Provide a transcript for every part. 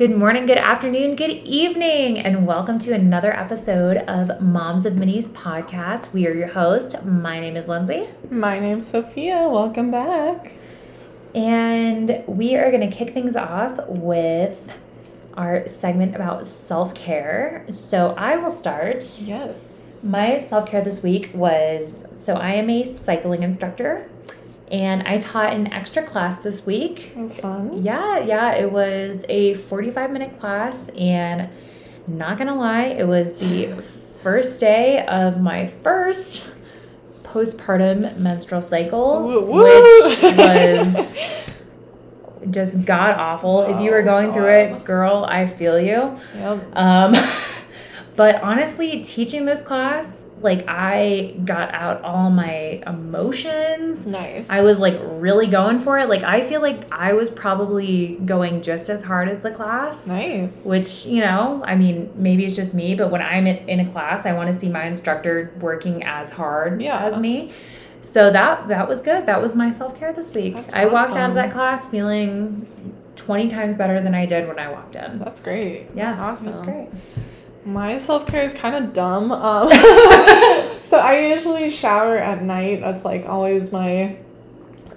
Good morning, good afternoon, good evening, and welcome to another episode of Moms of Minis podcast. We are your host. My name is Lindsey. My name's Sofia. Welcome back. And we are going to kick things off with our segment about self care. So I will start. Yes. My self care this week was so I am a cycling instructor and I taught an extra class this week. Oh, fun. Yeah, yeah, it was a 45 minute class, and not gonna lie, it was the first day of my first postpartum menstrual cycle, Woo, woo. which was just god awful. if you were Oh, going through it, girl, I feel you. Yep. Um, but honestly, teaching this class, like I got out all my emotions. Nice. I was like really going for it. Like I feel like I was probably going just as hard as the class. nice. Which, you know, I mean, maybe it's just me, but when I'm in, a class, I want to see my instructor working as hard Yeah. as me. So that that was good. That was my self-care this week. That's I walked out of that class feeling 20 times better than I did when I walked in. That's great. Yeah, That's awesome. That's great. My self care is kind of dumb. Um, so I usually shower at night. That's like always my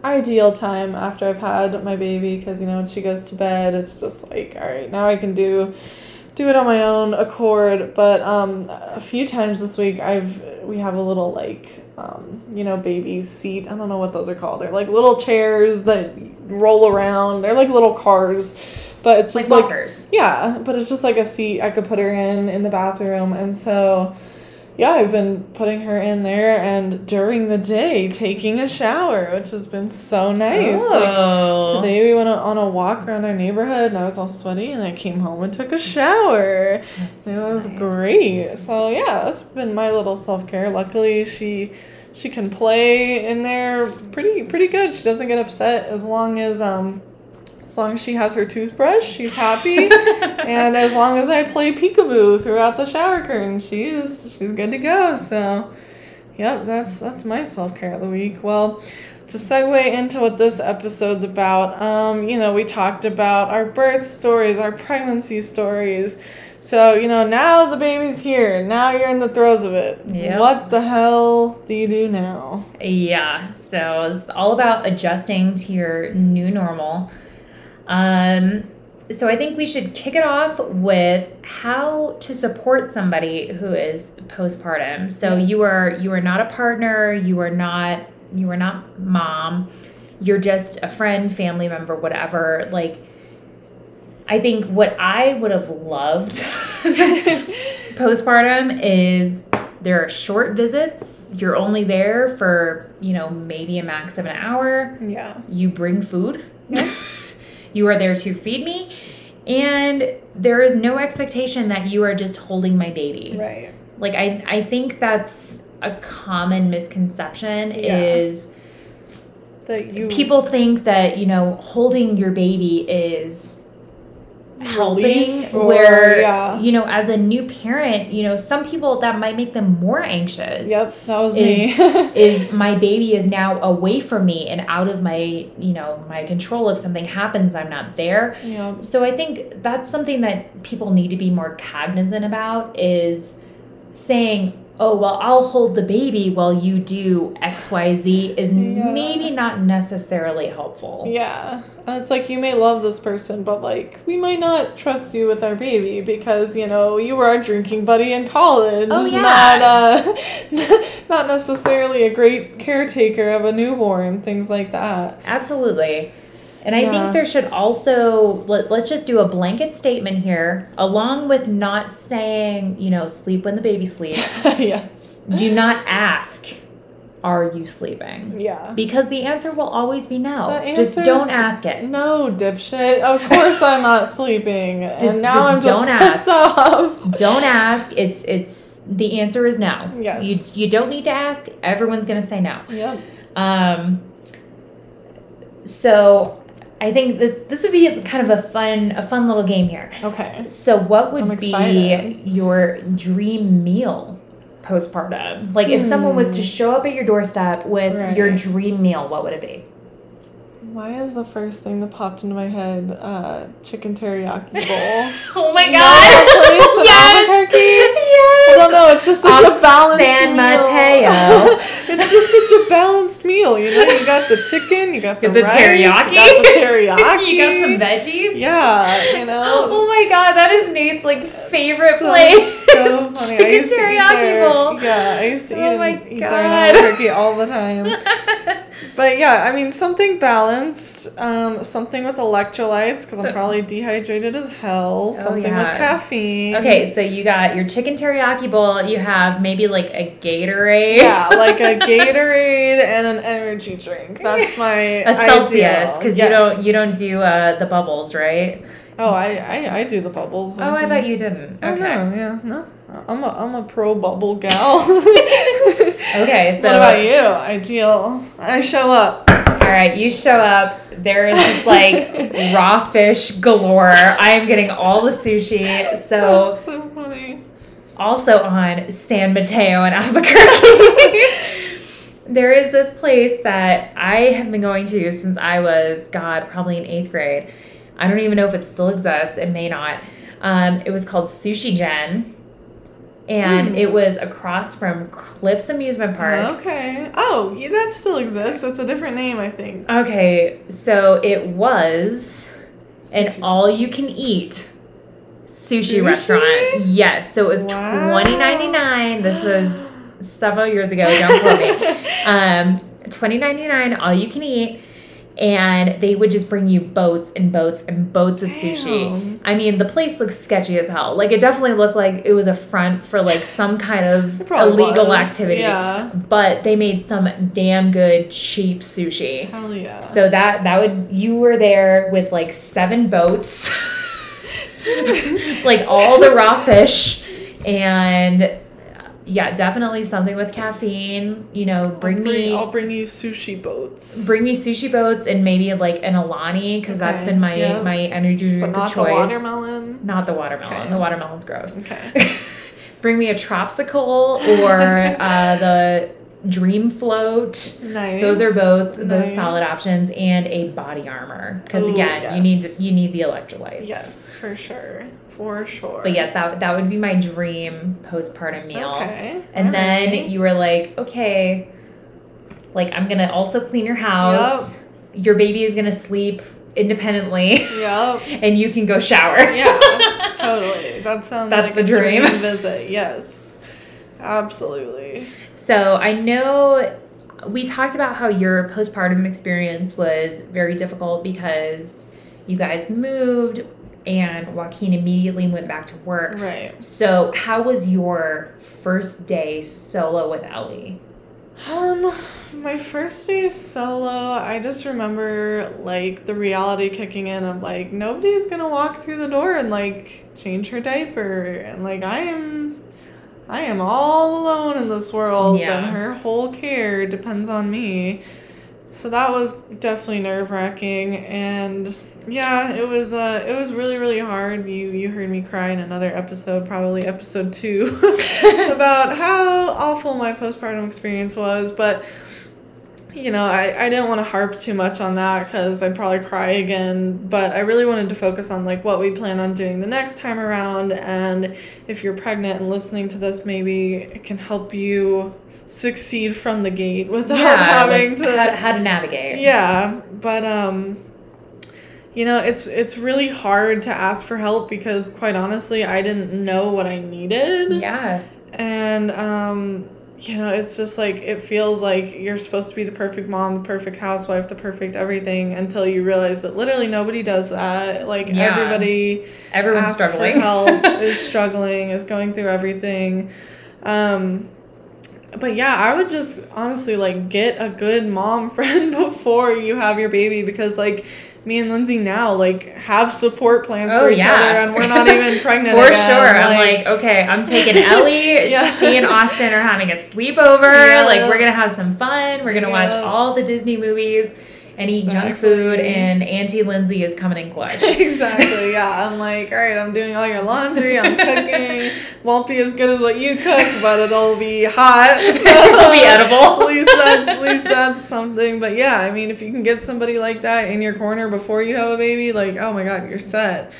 ideal time after I've had my baby because you know when she goes to bed, it's just like all right now I can do do it on my own accord. But um, a few times this week I've we have a little like um, you know baby seat. I don't know what those are called. They're like little chairs that roll around. They're like little cars. But it's just like walkers. yeah, but it's just like a seat I could put her in in the bathroom, and so yeah, I've been putting her in there and during the day taking a shower, which has been so nice. Like, Oh. today we went on a walk around our neighborhood, and I was all sweaty, and I came home and took a shower. That's It was nice. great. So yeah, that's been my little self care. Luckily, she she can play in there pretty pretty good. She doesn't get upset as long as um as long as she has her toothbrush, she's happy. and as long as I play peekaboo throughout the shower curtain, she's she's good to go. So yep, that's that's my self care of the week. Well, to segue into what this episode's about, um, you know, we talked about our birth stories, our pregnancy stories. So, you know, now the baby's here. Now you're in the throes of it. Yep. What the hell do you do now? Yeah, so it's all about adjusting to your new normal. Um, so I think we should kick it off with how to support somebody who is postpartum. So you are you are not a partner, you are not you are not mom, you're just a friend, family member, whatever. Like I think what I would have loved postpartum is there are short visits. You're only there for, you know, maybe a max of an hour. Yeah. You bring food. you are there to feed me. And there is no expectation that you are just holding my baby. Right. Like I I think that's a common misconception Yeah. is That you people think that, you know, holding your baby is helping or- where yeah. you know as a new parent you know some people that might make them more anxious Yep, that was is me. is my baby is now away from me and out of my you know my control if something happens i'm not there yep. so i think that's something that people need to be more cognizant about is saying oh well i'll hold the baby while you do xyz is Yeah. maybe not necessarily helpful Yeah. And It's like you may love this person, but like we might not trust you with our baby because, you know, you were our drinking buddy in college. Oh, yeah. Not uh not necessarily a great caretaker of a newborn, things like that. Absolutely. And I Yeah. think there should also, let, let's just do a blanket statement here, along with not saying, you know, sleep when the baby sleeps. yes. do not ask, are you sleeping? Yeah. Because the answer will always be no. Just don't ask it. No, dipshit. Of course I'm not sleeping. Just- and now just I'm just don't pissed ask. off. Don't ask. It's it's the answer is no. Yes. You you don't need to ask. Everyone's gonna say no. Yep. Um, so I think this this would be kind of a fun a fun little game here. Okay. So what would be your dream meal postpartum? Like if someone was to show up at your doorstep with your Hmm. Dream meal, what would it be? Why is the first thing that popped into my head uh, chicken teriyaki bowl? oh my god! yes! Yes! I don't know. It's just Um, a balanced San meal. Mateo. It's just such a balanced meal. You know, you got the chicken, you got the, the rice, teriyaki. you got the teriyaki. you got some veggies. Yeah, you know. Oh my god, that is Nate's like favorite place. So funny. Chicken used to eat teriyaki bowl. Yeah, I used to Oh eat, my eat God. Albuquerque all the time. But yeah, I mean something balanced, um, something with electrolytes because I'm probably dehydrated as hell. Something Oh, yeah. with caffeine. Okay, so you got your chicken teriyaki bowl. You have maybe like a Gatorade. Yeah, like a Gatorade and an energy drink. That's my a Celsius because ideal. you don't you don't do uh, the bubbles, right? Oh, I, I I do the bubbles. Oh, I thought you didn't. Oh, Okay. no, yeah, no. I'm a I'm a pro bubble gal. Okay, so what about you? Ideal. I show up. all right, you show up. There is just like raw fish galore. I am getting all the sushi. So That's so funny. also on San Mateo in Albuquerque. there is this place that I have been going to since I was, God, probably in eighth grade. I don't even know if it still exists. It may not. Um, it was called Sushi Gen. And Hmm. it was across from Cliffs Amusement Park. Okay. Oh, yeah, that still exists. It's a different name, I think. Okay, so it was an all you can eat sushi, Sushi? restaurant. Yes, so it was Wow. twenty ninety nine. This was several years ago. Don't quote me. Um, twenty ninety nine, all you can eat, and they would just bring you boats and boats and boats of sushi. Damn. I mean, the place looks sketchy as hell. Like it definitely looked like it was a front for like some kind of illegal was. activity. Yeah. But they made some damn good cheap sushi. Hell yeah. So that that would you were there with like seven boats, like all the raw fish, and yeah, definitely something with caffeine. You know, bring I'll me I'll bring you sushi boats. bring me sushi boats and maybe like an Alani because that's been my yeah. my energy but drink not of the choice. watermelon. Not the watermelon. Okay. The watermelon's gross. Okay. bring me a tropsicle or uh, the dream float. Nice. Those are both both Nice. solid options, and a body armor because again, you need you need the electrolytes. Yes, for sure. For sure. But yes, that that would be my dream postpartum meal. Okay. And then alright. you were like, okay, like I'm gonna also clean your house. Your baby is gonna sleep independently, Yep. and you can go shower. Yeah, totally. That sounds That's like the a dream. visit. Yes. Absolutely. So I know we talked about how your postpartum experience was very difficult because you guys moved and Joaquin immediately went back to work. Right. So how was your first day solo with Ellie? Um, my first day solo, I just remember like the reality kicking in of like nobody's gonna walk through the door and like change her diaper and like I am I am all alone in this world Yeah. and her whole care depends on me. So that was definitely nerve wracking and yeah, it was uh it was really, really hard. You you heard me cry in another episode, probably episode two, about how awful my postpartum experience was, but you know, I, I didn't want to harp too much on that because I'd probably cry again. But I really wanted to focus on like what we plan on doing the next time around. And if you're pregnant and listening to this, maybe it can help you succeed from the gate without having like to how, how to navigate. yeah, but um you know, it's it's really hard to ask for help because quite honestly, I didn't know what I needed. Yeah. And um you know, it's just like it feels like you're supposed to be the perfect mom, the perfect housewife, the perfect everything until you realize that literally nobody does that. Like Yeah. everybody Everyone's struggling. help, is struggling, is going through everything. Um, but yeah, I would just honestly like get a good mom friend before you have your baby because like me and Lindsey now like have support plans Oh, for each yeah. other and we're not even pregnant For again. sure. I'm like, okay, I'm taking Ellie. Yeah. She and Austin are having a sleepover. Yeah. Like, we're going to have some fun. We're going to watch all the Disney movies. And eat junk food, and Auntie Lindsey is coming in clutch. exactly. Yeah. I'm like, all right, I'm doing all your laundry. I'm cooking. Won't be as good as what you cook, but it'll be hot. It'll be edible. at least that's at least that's something. But yeah, I mean, if you can get somebody like that in your corner before you have a baby, like, oh my god, you're set.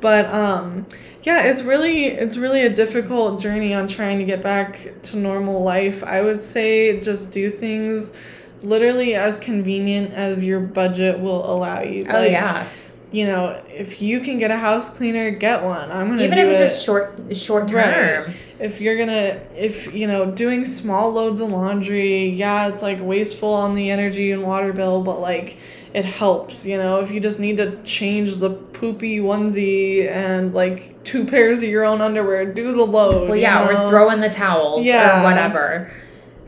But um, yeah, it's really it's really a difficult journey on trying to get back to normal life. I would say just do things literally as convenient as your budget will allow you. Oh yeah. you know, if you can get a house cleaner, get one. I'm gonna Even if it's it. just short short Right. term. if you're gonna if you know doing small loads of laundry, yeah, it's like wasteful on the energy and water bill, but like it helps. You know, if you just need to change the poopy onesie and like two pairs of your own underwear, do the load. Well, you yeah, know? or throw in the towels Yeah. or whatever.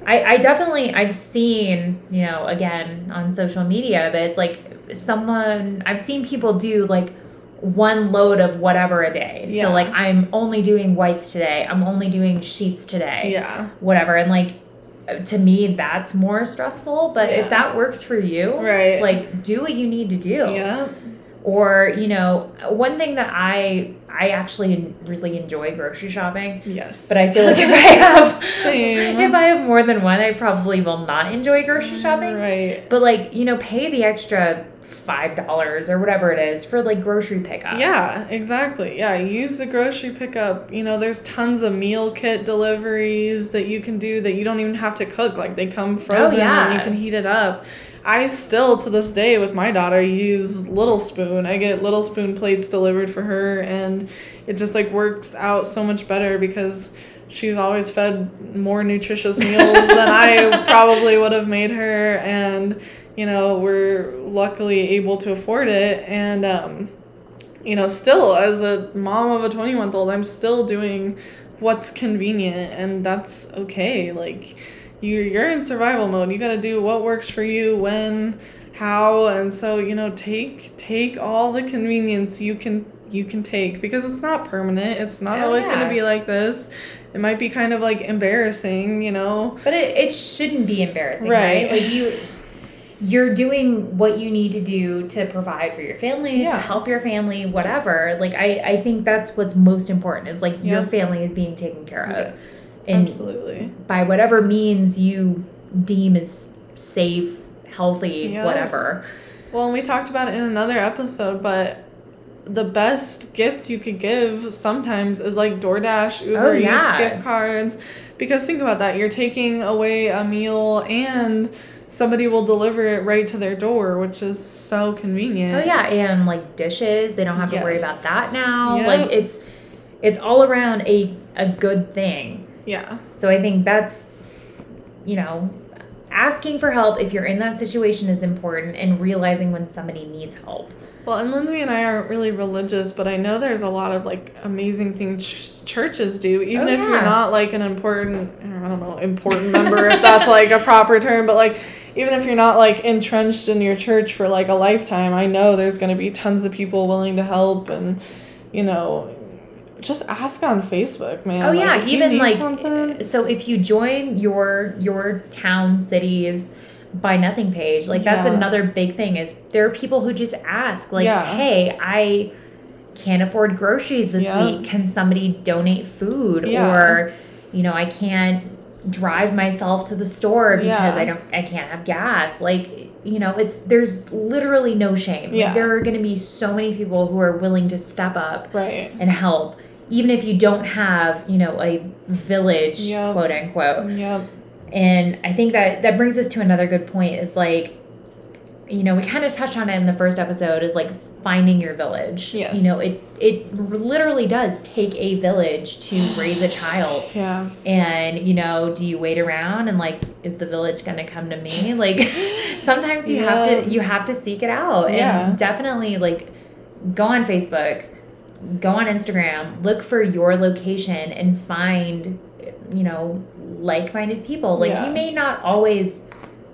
I, I definitely I've seen you know again on social media, but it's like someone I've seen people do like one load of whatever a day. Yeah. So like I'm only doing whites today. I'm only doing sheets today. Yeah. Whatever, and like to me that's more stressful. But Yeah. if that works for you, Right. like do what you need to do Yeah. or you know one thing that i i actually really enjoy grocery shopping Yes. but i feel like if i have Same. if i have more than one i probably will not enjoy grocery mm, shopping Right. but like you know pay the extra five dollars or whatever it is for like grocery pickup Yeah, exactly. Yeah, use the grocery pickup. You know, there's tons of meal kit deliveries that you can do that you don't even have to cook. Like they come oh, frozen and yeah. you can heat it up. I still to this day with my daughter use Little Spoon. I get Little Spoon plates delivered for her and it just like works out so much better because she's always fed more nutritious meals than I probably would have made her and you know, we're luckily able to afford it and um you know, still as a mom of a 20 month old, I'm still doing what's convenient and that's okay. Like you're you're in survival mode. You got to do what works for you when how and so, you know, take take all the convenience you can you can take because it's not permanent. It's not Oh, always going to be like this. It might be kind of like embarrassing, you know. but it, it shouldn't be embarrassing right. Right. like you you're doing what you need to do to provide for your family to help your family whatever like i i think that's what's most important is like your family is being taken care of Yes. And- absolutely. by whatever means you deem is safe, healthy, Yeah. whatever. Well, and we talked about it in another episode, but the best gift you could give sometimes is like DoorDash, Uber Oh, yeah. Eats gift cards. Because think about that, you're taking away a meal and somebody will deliver it right to their door, which is so convenient. Oh yeah, and like dishes, they don't have to worry about that now. Yep. Like it's it's all around a a good thing. Yeah. So I think that's you know, asking for help if you're in that situation is important and realizing when somebody needs help. Well, and Lindsey and I aren't really religious, but I know there's a lot of like amazing things ch- churches do, even Oh, if you're not like an important, I don't know, important member, if that's like a proper term, but like even if you're not like entrenched in your church for like a lifetime, I know there's going to be tons of people willing to help and, you know, just ask on Facebook, man. Oh yeah, you even like something- so if you join your your town cities buy nothing page, like that's Yeah. another big thing is there are people who just ask like, Yeah. "Hey, I can't afford groceries this Yeah. week. Can somebody donate food?" Or, you know, I can't drive myself to the store because. I don't I can't have gas. Like, you know, it's there's literally no shame. Like, Yeah. there are going to be so many people who are willing to step up right. and help even if you don't have you know a village Yep. quote unquote Yep. and i think that that brings us to another good point is like you know we kind of touched on it in the first episode is like finding your village Yes. you know it it literally does take a village to raise a child Yeah. and you know do you wait around and like is the village going to come to me like sometimes you have to you have to seek it out Yeah. and definitely like go on facebook go on instagram look for your location and find you know like-minded people like Yeah. you may not always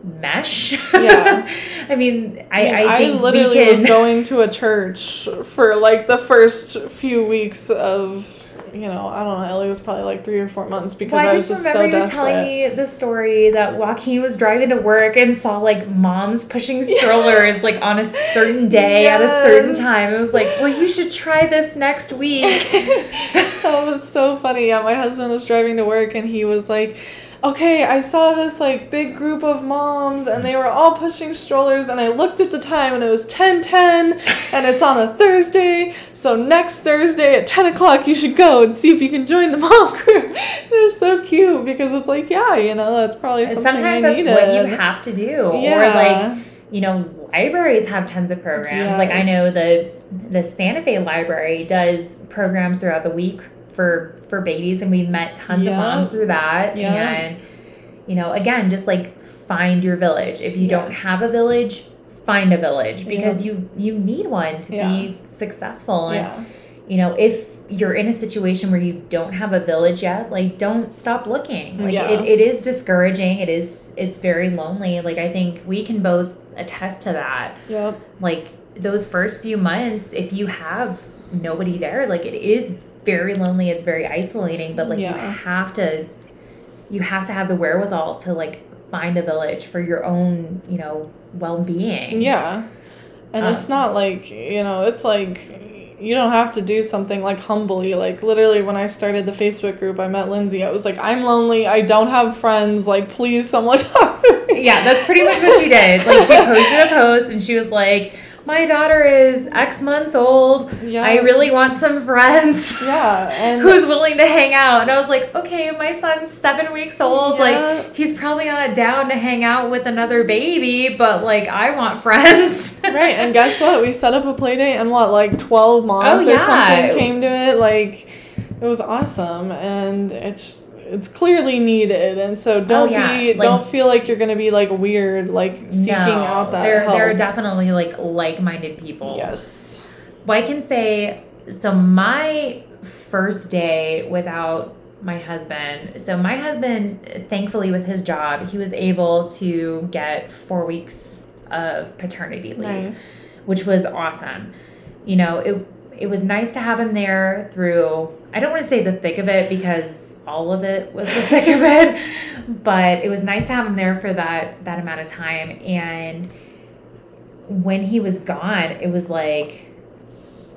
mesh Yeah. i mean i i think we literally can was going to a church for like the first few weeks of you know, I don't know, Ellie was probably like three or four months because Well, I I was just just remember so you desperate. telling me the story that Joaquin was driving to work and saw like moms pushing strollers like on a certain day at a certain time. It was like, well, you should try this next week. that was so funny. Yeah, my husband was driving to work and he was like, Okay, I saw this like big group of moms and they were all pushing strollers and I looked at the time and it was 1010 and it's on a Thursday. So next Thursday at 10 o'clock you should go and see if you can join the mom group. It was so cute because it's like, yeah, you know, that's probably something Sometimes I that's needed. what you have to do. Or like, you know, libraries have tons of programs. Like I know the the Santa Fe library does programs throughout the week for for babies and we've met tons of moms through that. Yeah. And you know, again, just like find your village. If you don't have a village, find a village because you you need one to Yeah. be successful. And Yeah. you know, if you're in a situation where you don't have a village yet, like don't stop looking. Like Yeah. it, it is discouraging. It is it's very lonely. Like I think we can both attest to that. Yep. Like those first few months, if you have nobody there, like it is very lonely, it's very isolating, but like you have to you have to have the wherewithal to like find a village for your own, you know, well being. Yeah. And Um, it's not like, you know, it's like you don't have to do something like humbly. Like literally when I started the Facebook group, I met Lindsey. I was like, I'm lonely. I don't have friends. Like please someone talk to me. Yeah, that's pretty much what she did. Like she posted a post and she was like, "My daughter is X months old. Yeah. I really want some friends." Yeah. And Who's willing to hang out? And I was like, okay, my son's seven weeks old. Yeah. Like, he's probably not down to hang out with another baby, but like, I want friends. right, and guess what? We set up a play date and what, like twelve moms Oh, or something came to it. Like it was awesome and it's it's clearly needed and so oh, don't Oh, yeah. be Like- don't feel like you're gonna be like weird like seeking out that there, help. there are definitely like like-minded people. yes. Well, I can say so. My first day without my husband. So my husband, thankfully, with his job, he was able to get four weeks of paternity leave, Nice. which was awesome. You know, it it was nice to have him there through. I don't want to say the thick of it because all of it was the thick of it, but it was nice to have him there for that that amount of time and when he was gone, it was like,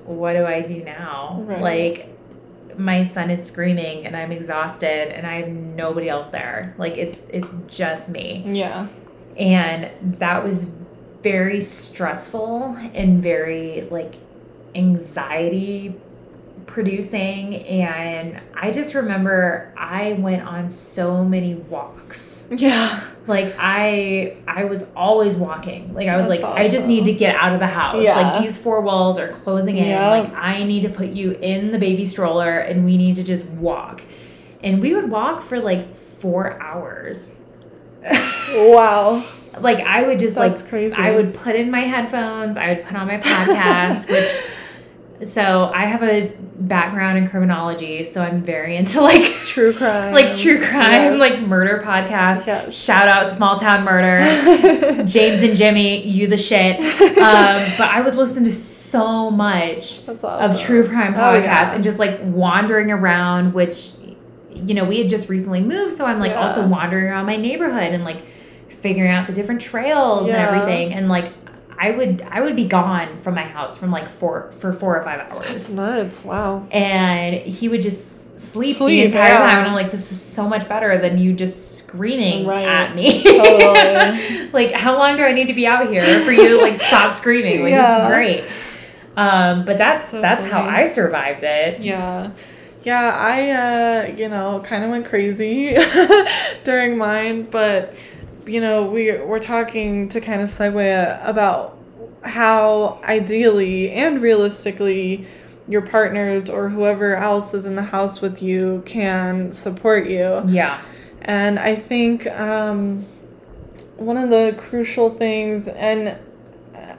what do I do now? Right. Like, my son is screaming and I'm exhausted and I have nobody else there. Like, it's it's just me, Yeah. and that was very stressful and very like anxiety producing and i just remember i went on so many walks Yeah. like i i was always walking like i was That's like i just need to get out of the house Yeah. like these four walls are closing in like i need to put you in the baby stroller and we need to just walk and we would walk for like four hours Wow. like i would just That's like crazy. i would put in my headphones i would put on my podcast which so i have a background in criminology so i'm very into like True crime. like true crime Yes. like murder podcast Yes. shout out small town murder james and jimmy you the shit um, but i would listen to so much awesome. of true crime Oh, podcast yeah. and just like wandering around which you know we had just recently moved so i'm like Yeah. also wandering around my neighborhood and like figuring out the different trails and everything and like i would i would be gone from my house from like four for four or five That's hours nuts. Wow. and he would just sleep, the entire yeah. time and i'm like this is so much better than you just screaming Right. at me Totally. like how long do i need to be out here for you to like stop screaming like this Yeah. is great um but that's So that's how i survived it Yeah. Yeah, I uh, you know, kind of went crazy during mine, but you know, we we're talking to kind of segue about how ideally and realistically your partners or whoever else is in the house with you can support you. yeah And I think um, one of the crucial things, and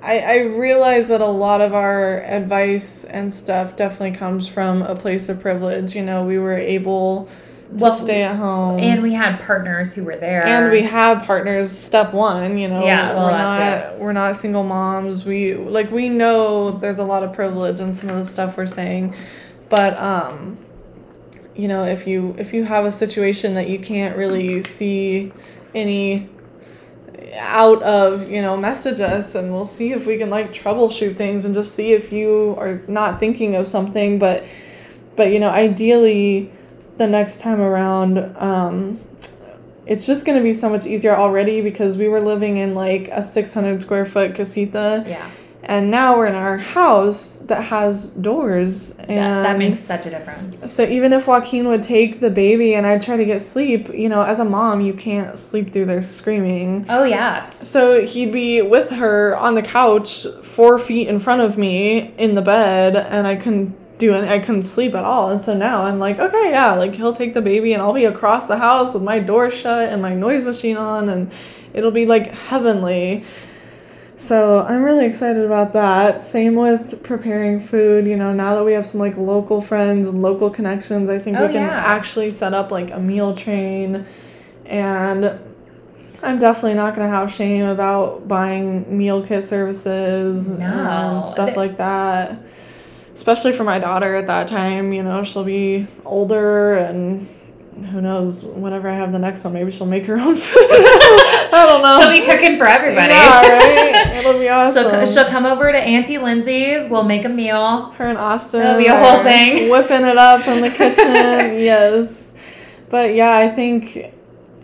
I, I realize that a lot of our advice and stuff definitely comes from a place of privilege. You know, we were able Well, stay at home. and we had partners who were there. And we have partners step one you know. Yeah, well, we're that's not we're not single moms. We like we know there's a lot of privilege in some of the stuff we're saying. But um you know, if you if you have a situation that you can't really see any out of, you know, message us and we'll see if we can like troubleshoot things and just see if you are not thinking of something, but but you know, ideally the next time around um it's just going to be so much easier already because we were living in like a 600 square foot casita Yeah. and now we're in our house that has doors and That, that makes such a difference. so even if Joaquin would take the baby and I'd try to get sleep, you know, as a mom, you can't sleep through their screaming. Oh yeah. So he'd be with her on the couch, four feet in front of me in the bed, and I couldn't do it. I couldn't sleep at all. And so now I'm like, okay, yeah, like he'll take the baby, and I'll be across the house with my door shut and my noise machine on, and it'll be like heavenly. So I'm really excited about that. Same with preparing food. You know, now that we have some like local friends and local connections, I think Oh, we can yeah. actually set up like a meal train. And I'm definitely not gonna have shame about buying meal kit services No. and stuff like that. Especially for my daughter at that time, you know, she'll be older and who knows, whenever I have the next one, maybe she'll make her own food. I don't know. She'll be cooking for everybody. Yeah, right? It'll be awesome. She'll, she'll come over to Auntie Lindsey's. We'll make a meal. Her and Austin. It'll be a whole thing. Whipping it up in the kitchen. yes. But yeah, I think,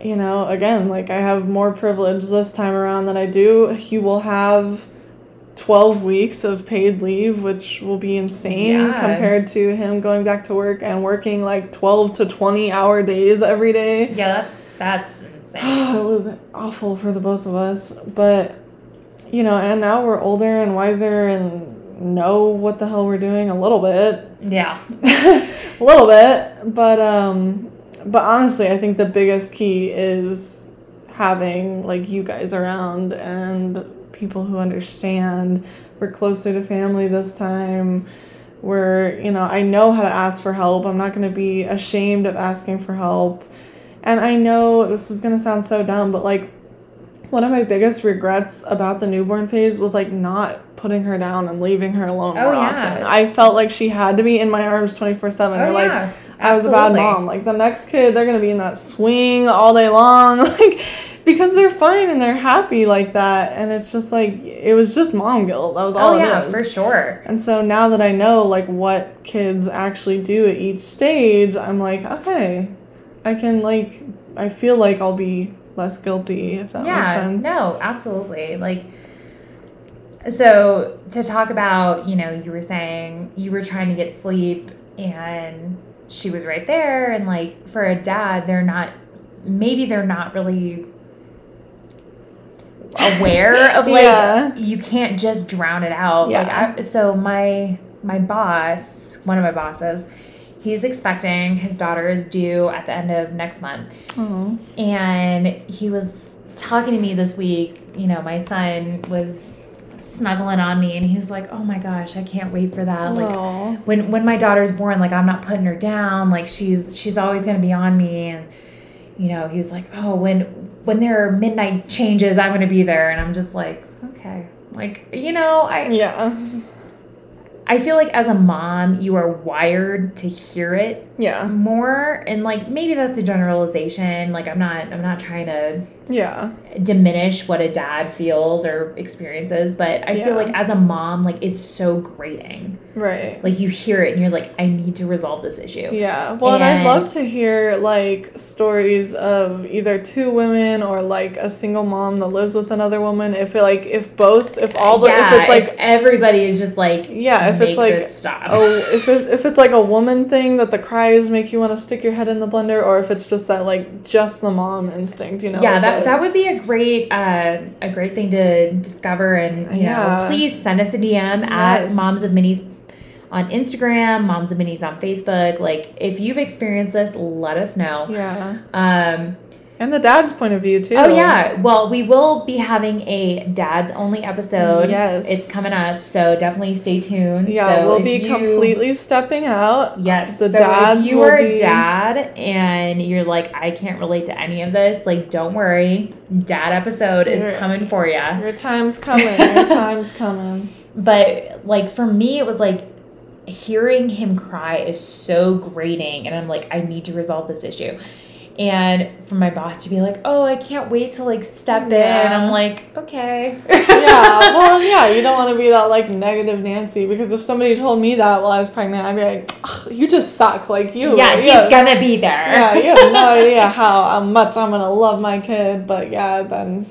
you know, again, like I have more privilege this time around than I do. You will have 12 weeks of paid leave, which will be insane Yeah. compared to him going back to work and working like 12 to 20 hour days every day. Yeah, that's that's insane. it was awful for the both of us but you know and now we're older and wiser and know what the hell we're doing a little bit Yeah. a little bit but um but honestly i think the biggest key is having like you guys around and people who understand. We're closer to family this time. We're you know i know how to ask for help. I'm not going to be ashamed of asking for help. And i know this is going to sound so dumb but like one of my biggest regrets about the newborn phase was like not putting her down and leaving her alone Oh, more yeah. often. I felt like she had to be in my arms 24 7 Oh, or like yeah. I was a bad mom. Like the next kid, they're gonna be in that swing all day long, like because they're fine and they're happy like that. And it's just like it was just mom guilt. That was all Oh it yeah, for sure. And so now that I know like what kids actually do at each stage, I'm like, okay, I can like I feel like I'll be less guilty if that makes yeah. sense. No, absolutely. Like so to talk about, you know, you were saying you were trying to get sleep and she was right there and like for a dad, they're not maybe they're not really aware of like Yeah. you can't just drown it out. Yeah. Like I, so my my boss, one of my bosses, he's expecting his daughter is due at the end of next month. Oh. And he was talking to me this week. You know, my son was snuggling on me and he was like, "Oh my gosh, I can't wait for that." Like when when my daughter's born, like I'm not putting her down. Like she's she's always going to be on me and you know, he was like, "Oh, when when there are midnight changes, I'm going to be there." And I'm just like, "Okay." Like, you know, I yeah. I feel like as a mom, you are wired to hear it Yeah. more and like maybe that's a generalization. Like I'm not I'm not trying to Yeah. diminish what a dad feels or experiences, but I Yeah. feel like as a mom, like it's so grating. Right. Like you hear it and you're like, I need to resolve this issue. Yeah. Well, and, I'd love to hear like stories of either two women or like a single mom that lives with another woman. If it, like if both if all the yeah, if it's like if everybody is just like, Yeah, if it's like- stop. oh if it, if it's like a woman thing that the cries make you want to stick your head in the blender, or if it's just that like just the mom instinct, you know? yeah, that, but- that would be a great uh, a great thing to discover and you Yeah. know please send us a DM at Yes. Moms of Minis on Instagram, Moms and Minis on Facebook. Like if you've experienced this, let us know. yeah, Um, and the dad's point of view too. oh yeah, well we will be having a dads only episode. Yes. it's coming up, so definitely stay tuned. Yeah, so we'll be you- completely stepping out. Yes, the so dads if you are a dad and you're like, I can't relate to any of this, like, don't worry, dad episode is coming for you. Your time's coming. Your time's coming. But like for me, it was like hearing him cry is so grating and I'm like I need to resolve this issue. And for my boss to be like, "Oh, I can't wait to like step Yeah. in." I'm like, "Okay." yeah, well, yeah, you don't want to be that like negative Nancy because if somebody told me that while I was pregnant, I'd be like, "You just suck." Like you. yeah, he's gonna be there. Yeah, you have no idea how, how much I'm gonna love my kid, but yeah, then.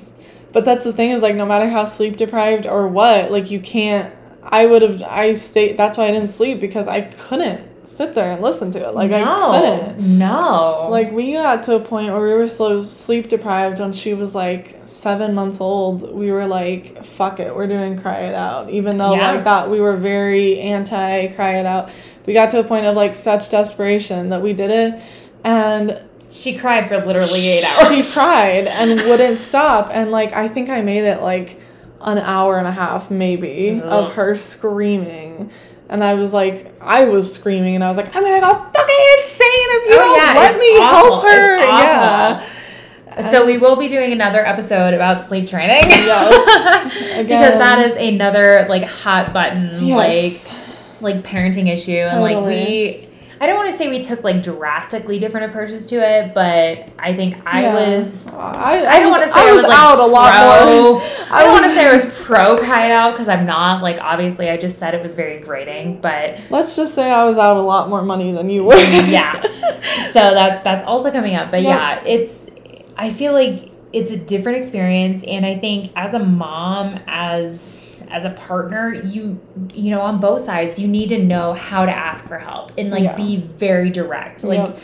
But that's the thing is like no matter how sleep deprived or what, like you can't. I would have. I stayed. That's why I didn't sleep because I couldn't sit there and listen to it. Like I couldn't. No. Like we got to a point where we were so sleep deprived when she was like seven months old. We were like, "Fuck it, we're doing cry it out." Even though Yeah. like that, we were very anti cry it out. We got to a point of like such desperation that we did it, and she cried for literally eight hours. she cried and wouldn't stop. And like I think I made it like an hour and a half maybe Ugh. of her screaming. And I was like, I was screaming, and I was like, I'm gonna go fucking insane if you Oh, don't yeah, let me awful. help her. Yeah. So we will be doing another episode about sleep training. Yes. because that is another like hot button Yes. like like parenting issue and like we Totally. I don't want to say we took like drastically different approaches to it, but I think I Yeah. was I, I don't was- want to say I was, like out a lot pro. more. I don't want to say I was pro out because I'm not. Like obviously, I just said it was very grating, but Let's just say I was out a lot more money than you were. yeah. So that that's also coming up. But yeah, it's I feel like it's a different experience and I think as a mom as as a partner, you you know, on both sides, you need to know how to ask for help and like Yeah. be very direct. Like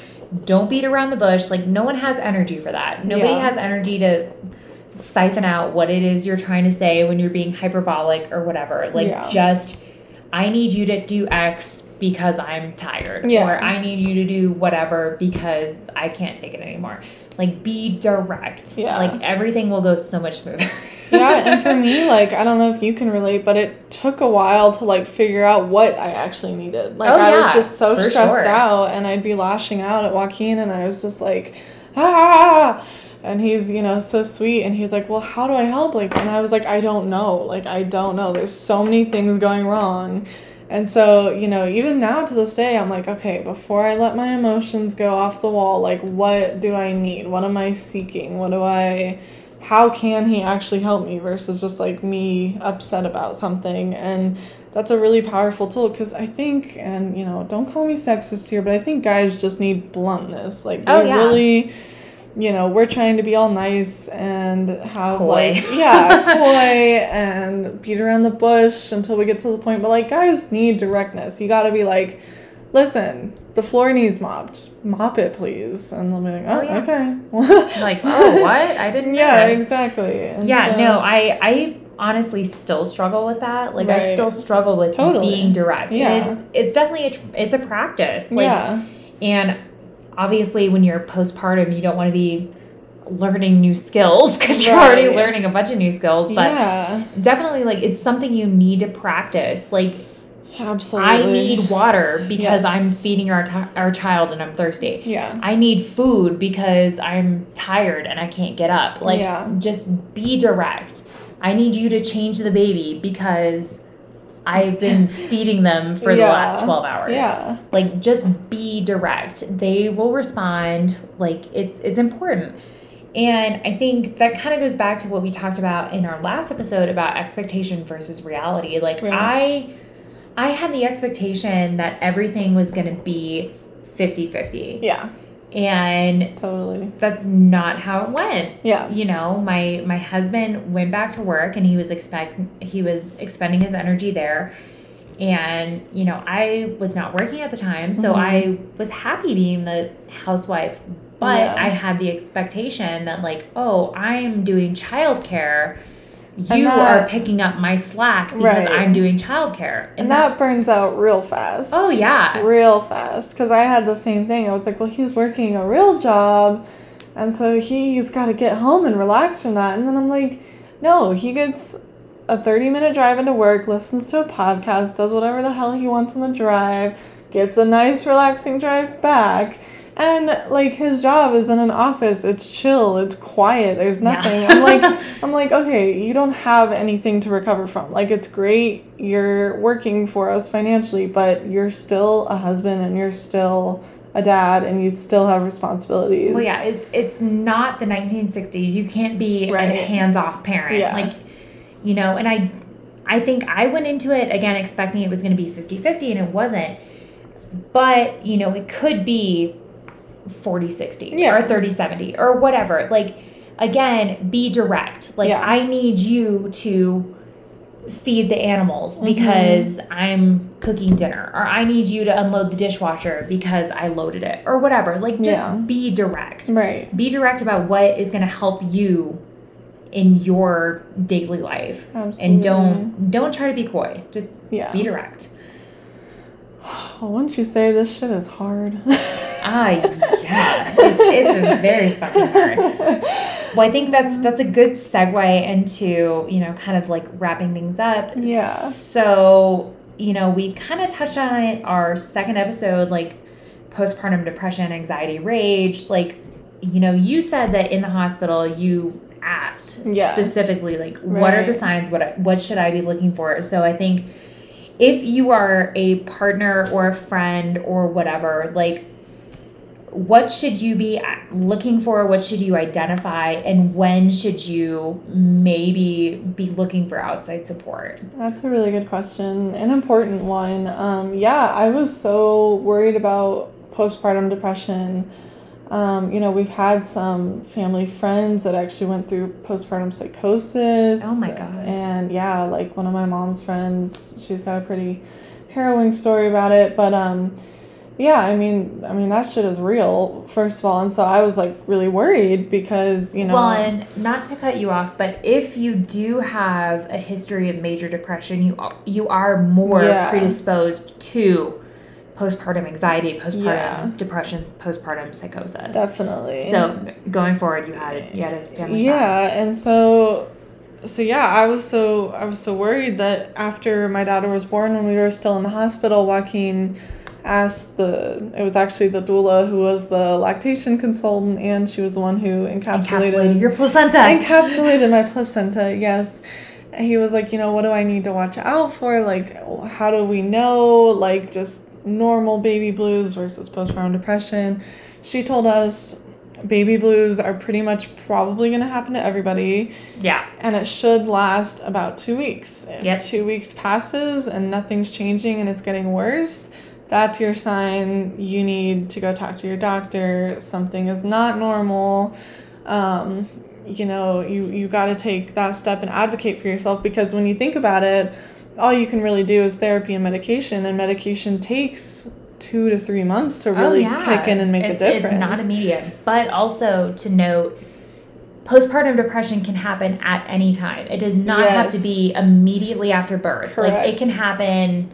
don't beat around the bush. Like no one has energy for that. Nobody Yeah. has energy to siphon out what it is you're trying to say when you're being hyperbolic or whatever. Like just I need you to do X because I'm tired. Yeah. Or I need you to do whatever because I can't take it anymore. Like be direct. Yeah. Like everything will go so much smoother. yeah, and for me, like I don't know if you can relate, but it took a while to like figure out what I actually needed. Like Oh, I was just so stressed sure. out, and I'd be lashing out at Joaquin, and I was just like, ah. ah, ah, ah. And he's, you know, so sweet, and he's like, "Well, how do I help?" Like, and I was like, "I don't know. Like, I don't know. There's so many things going wrong." And so, you know, even now to this day, I'm like, okay, before I let my emotions go off the wall, like, what do I need? What am I seeking? What do I, how can he actually help me versus just like me upset about something? And that's a really powerful tool because I think, and you know, don't call me sexist here, but I think guys just need bluntness. Like, oh, they Oh, yeah. really, you know, we're trying to be all nice and have Coy. like, yeah, coy and beat around the bush until we get to the point. But like, guys need directness. You got to be like, listen, the floor needs mopped. Mop it, please. And they'll be like, oh, Oh, yeah. okay. like, oh what? I didn't yeah, notice. exactly. And Yeah, so- no, I I honestly still struggle with that. Like I still struggle with Totally. being direct. Yeah. And it's it's definitely a tr- it's a practice. Like yeah, and obviously when you're postpartum, you don't want to be learning new skills cuz you're already learning a bunch of new skills, but yeah, definitely like it's something you need to practice. Like absolutely. I need water because Yes. I'm feeding our our child and I'm thirsty. Yeah, I need food because I'm tired and I can't get up. Like, Yeah. just be direct. I need you to change the baby because I've been feeding them for the last 12 hours. yeah, Like, just be direct. They will respond. Like, it's it's important. And I think that kind of goes back to what we talked about in our last episode about expectation versus reality. Like Right. I I had the expectation that everything was going to be 50-50 yeah, and totally. that's not how it went Yeah, you know my my husband went back to work and he was expect he was expending his energy there and you know i was not working at the time so Mhm. i was happy being the housewife but Yeah. i had the expectation that like oh i'm doing childcare you that- are picking up my slack because Right. i'm doing childcare and that burns out real fast. Oh, yeah. real fast. Because I had the same thing. I was like, well, he's working a real job, and so he's got to get home and relax from that. And then I'm like, no, he gets a 30 minute drive into work, listens to a podcast, does whatever the hell he wants on the drive, gets a nice relaxing drive back. And like his job is in an office. It's chill. It's quiet. There's nothing. I'm like I'm like, okay, you don't have anything to recover from. Like it's great you're working for us financially, but you're still a husband and you're still a dad and you still have responsibilities. Well, yeah, it's it's not the 1960s. You can't be Right. a hands-off parent. Yeah. Like, you know, and I I think I went into it again expecting it was going to be 50-50 and it wasn't. But, you know, it could be 40-60 Yeah. or 30-70 or whatever. Like again, be direct. Like Yeah. I need you to feed the animals Mm-hmm. because I'm cooking dinner or I need you to unload the dishwasher because I loaded it or whatever. Like just Yeah. be direct. Right. Be direct about what is going to help you in your daily life. Absolutely. And don't don't try to be coy. Just Yeah. be direct. Wouldn't you say this shit is hard? Ah, yeah. It's, it's very fucking hard. Well, I think that's that's a good segue into you know kind of like wrapping things up. Yeah. So you know we kind of touched on it our second episode, like postpartum depression, anxiety, rage. Like you know you said that in the hospital you asked Yeah. specifically like what are the signs what what should I be looking for. So I think if you are a partner or a friend or whatever, like what should you be looking for? What should you identify? And when should you maybe be looking for outside support? That's a really good question, an important one. Um, yeah, I was so worried about postpartum depression. Um, you know, we've had some family friends that actually went through postpartum psychosis. Oh my God. And yeah, like one of my mom's friends, she's got a pretty harrowing story about it. But um, yeah, I mean, I mean that shit is real, first of all, and so I was like really worried because you know. Well, and not to cut you off, but if you do have a history of major depression, you are, you are more Yeah. predisposed to postpartum anxiety, postpartum Yeah. depression, postpartum psychosis. Definitely. So going forward, you had you had a family. yeah and so so yeah i was so i was so worried that after my daughter was born when we were still in the hospital joaquin asked the it was actually the doula who was the lactation consultant and she was the one who encapsulated encapsulated your placenta. encapsulated my placenta yes. And he was like you know what do i need to watch out for? Like how do we know? Like just normal baby blues versus postpartum depression. She told us baby blues are pretty much probably going to happen to everybody. Yeah. and it should last about two weeks. If Yep. two weeks passes and nothing's changing and it's getting worse that's your sign. You need to go talk to your doctor. Something is not normal. Um, you know you you got to take that step and advocate for yourself because when you think about it all you can really do is therapy and medication and medication takes two to three months to really kick in and make Oh, it's, a difference It's not immediate, but also to note, postpartum depression can happen at any time. It does not have to be immediately after birth. Like it can happen.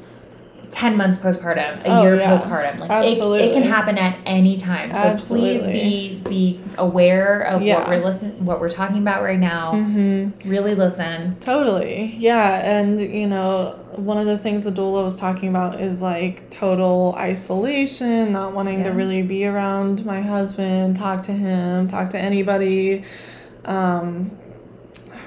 10 months postpartum, a Oh, year yeah. postpartum. Like it, it can happen at any time. So please be be aware of Yeah. what we're listen what we're talking about right now. mm-hmm. Really listen. Totally. Yeah. And, you know, one of the things the doula was talking about is like total isolation, not wanting to really be around my husband, talk to him, talk to anybody. Um,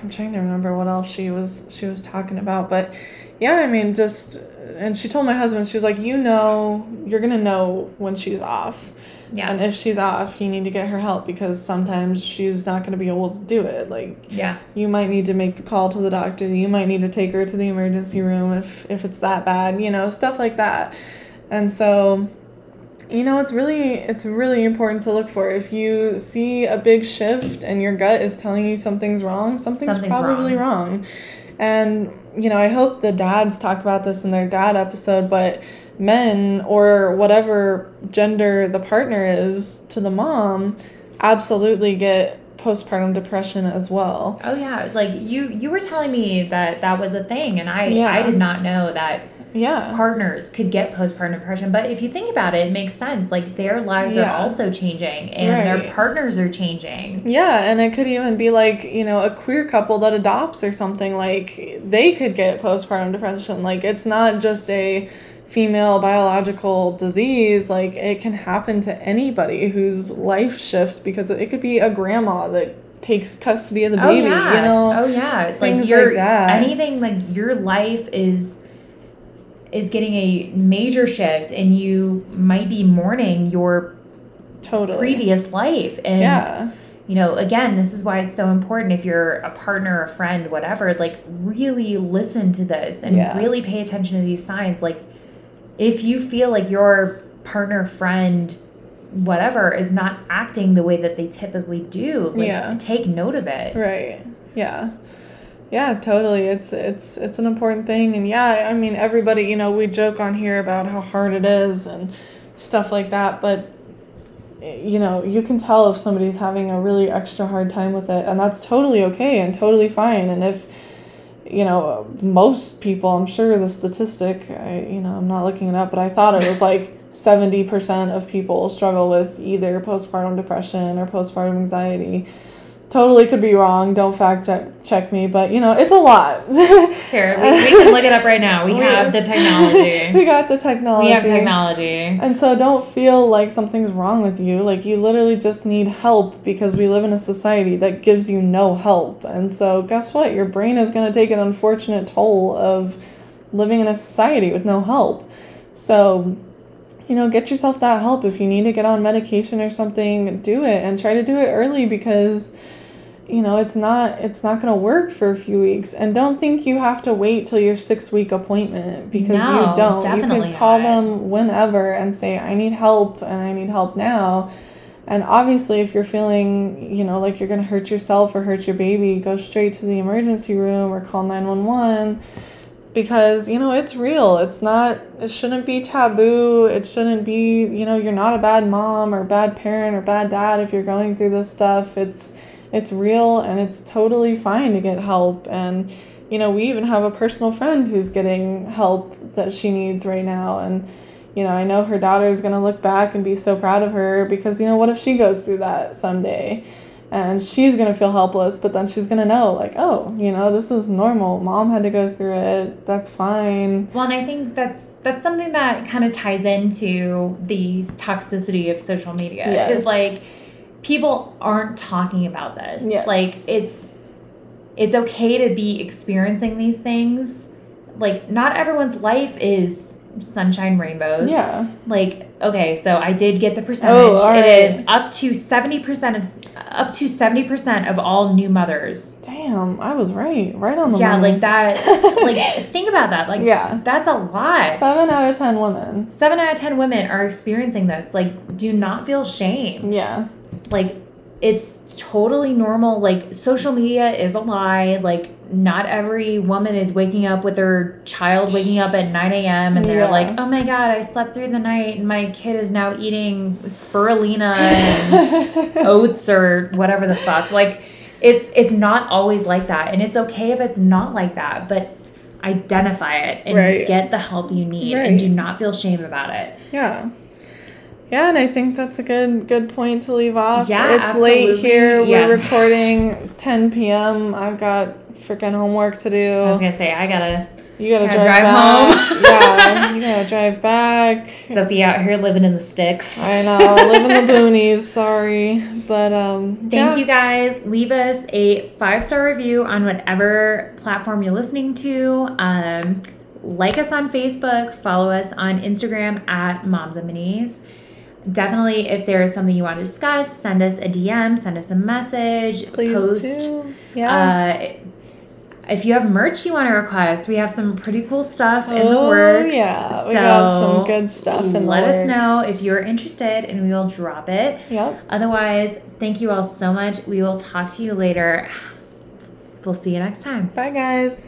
I'm trying to remember what else she was she was talking about, but yeah, I mean, just and she told my husband she was like, you know, you're gonna know when she's off. Yeah. And if she's off, you need to get her help because sometimes she's not going to be able to do it. Like, yeah. you might need to make the call to the doctor you might need to take her to the emergency room if if it's that bad you know stuff like that and so you know it's really it's really important to look for if you see a big shift and your gut is telling you something's wrong something's, Something's probably wrong. and you know i hope the dads talk about this in their dad episode but men or whatever gender the partner is to the mom absolutely get postpartum depression as well Oh yeah, like you you were telling me that that was a thing and I Yeah. I did not know that yeah partners could get postpartum depression. But if you think about it, it makes sense. Like their lives Yeah. are also changing and their partners are changing. Yeah, and it could even be like, you know, a queer couple that adopts or something like they could get postpartum depression. Like it's not just a female biological disease, like it can happen to anybody whose life shifts because it could be a grandma that takes custody of the oh, baby, oh yeah you know? oh yeah like your like anything like your life is is getting a major shift and you might be mourning your totally. previous life and Yeah. you know again this is why it's so important if you're a partner a friend whatever like really listen to this and Yeah. really pay attention to these signs like if you feel like your partner friend whatever is not acting the way that they typically do like Yeah. take note of it Right. Yeah. Yeah, totally. It's it's it's an important thing and yeah, I mean everybody, you know, we joke on here about how hard it is and stuff like that, but you know, you can tell if somebody's having a really extra hard time with it and that's totally okay and totally fine and if you know, most people, I'm sure the statistic, I, you know, I'm not looking it up, but I thought it was like 70% of people struggle with either postpartum depression or postpartum anxiety. Totally could be wrong. Don't fact check, check me, but you know, it's a lot. here we, we can look it up right now we We- have the technology we got the technology. we have technology And so don't feel like something's wrong with you. Like you literally just need help because we live in a society that gives you no help. And so guess what? Your brain is going to take an unfortunate toll of living in a society with no help. So you know, get yourself that help if you need to get on medication or something, do it and try to do it early because you know, it's not it's not going to work for a few weeks. And don't think you have to wait till your 6-week appointment because No, you don't. You can call not. them whenever and say I need help and I need help now. And obviously if you're feeling, you know, like you're going to hurt yourself or hurt your baby, go straight to the emergency room or call 911 because you know it's real it's not it shouldn't be taboo it shouldn't be you know you're not a bad mom or bad parent or bad dad if you're going through this stuff it's it's real and it's totally fine to get help. And you know we even have a personal friend who's getting help that she needs right now. And you know i know her daughter is going to look back and be so proud of her because you know what if she goes through that someday? And she's going to feel helpless but then she's going to know like oh you know this is normal. Mom had to go through it. That's fine. Well, and I think that's that's something that kind of ties into the toxicity of social media. yes. Is like people aren't talking about this. Yes. Like it's it's okay to be experiencing these things. Like not everyone's life is sunshine rainbows. yeah Like okay, so I did get the oh, percentage. Oh, right. is up to seventy percent of up to seventy percent of all new mothers. damn i was right right on the Yeah, money. like that. like think about that. Like Yeah. that's a lot. seven out of ten women Seven out of ten women are experiencing this. Like, do not feel shame. yeah Like, it's totally normal. Like, social media is a lie. Like, not every woman is waking up with their child waking up at 9 a.m. and they're Yeah. like, oh my God, I slept through the night and my kid is now eating spirulina and oats or whatever the fuck. Like, it's it's not always like that. And it's okay if it's not like that, but identify it and Right. get the help you need and do not feel shame about it. yeah yeah and i think that's a good good point to leave off Yeah, it's late absolutely. here we're recording 10 p.m i've got freaking homework to do I was gonna say I gotta you gotta, gotta drive, drive home. yeah you gotta drive back Sophie out here living in the sticks. I know, living in the boonies. Sorry, but um. Thank yeah. you guys. Leave us a five star review on whatever platform you're listening to. Um, like us on Facebook. Follow us on Instagram at Moms and Minis. Definitely, if there is something you want to discuss, send us a DM, send us a message, Please post. do. Yeah. Uh, if you have merch you want to request, we have some pretty cool stuff in the Oh, works. yeah, we got some good stuff in the Let us know if you're interested, and we will drop it. yep. Otherwise, thank you all so much. We will talk to you later. We'll see you next time. Bye, guys.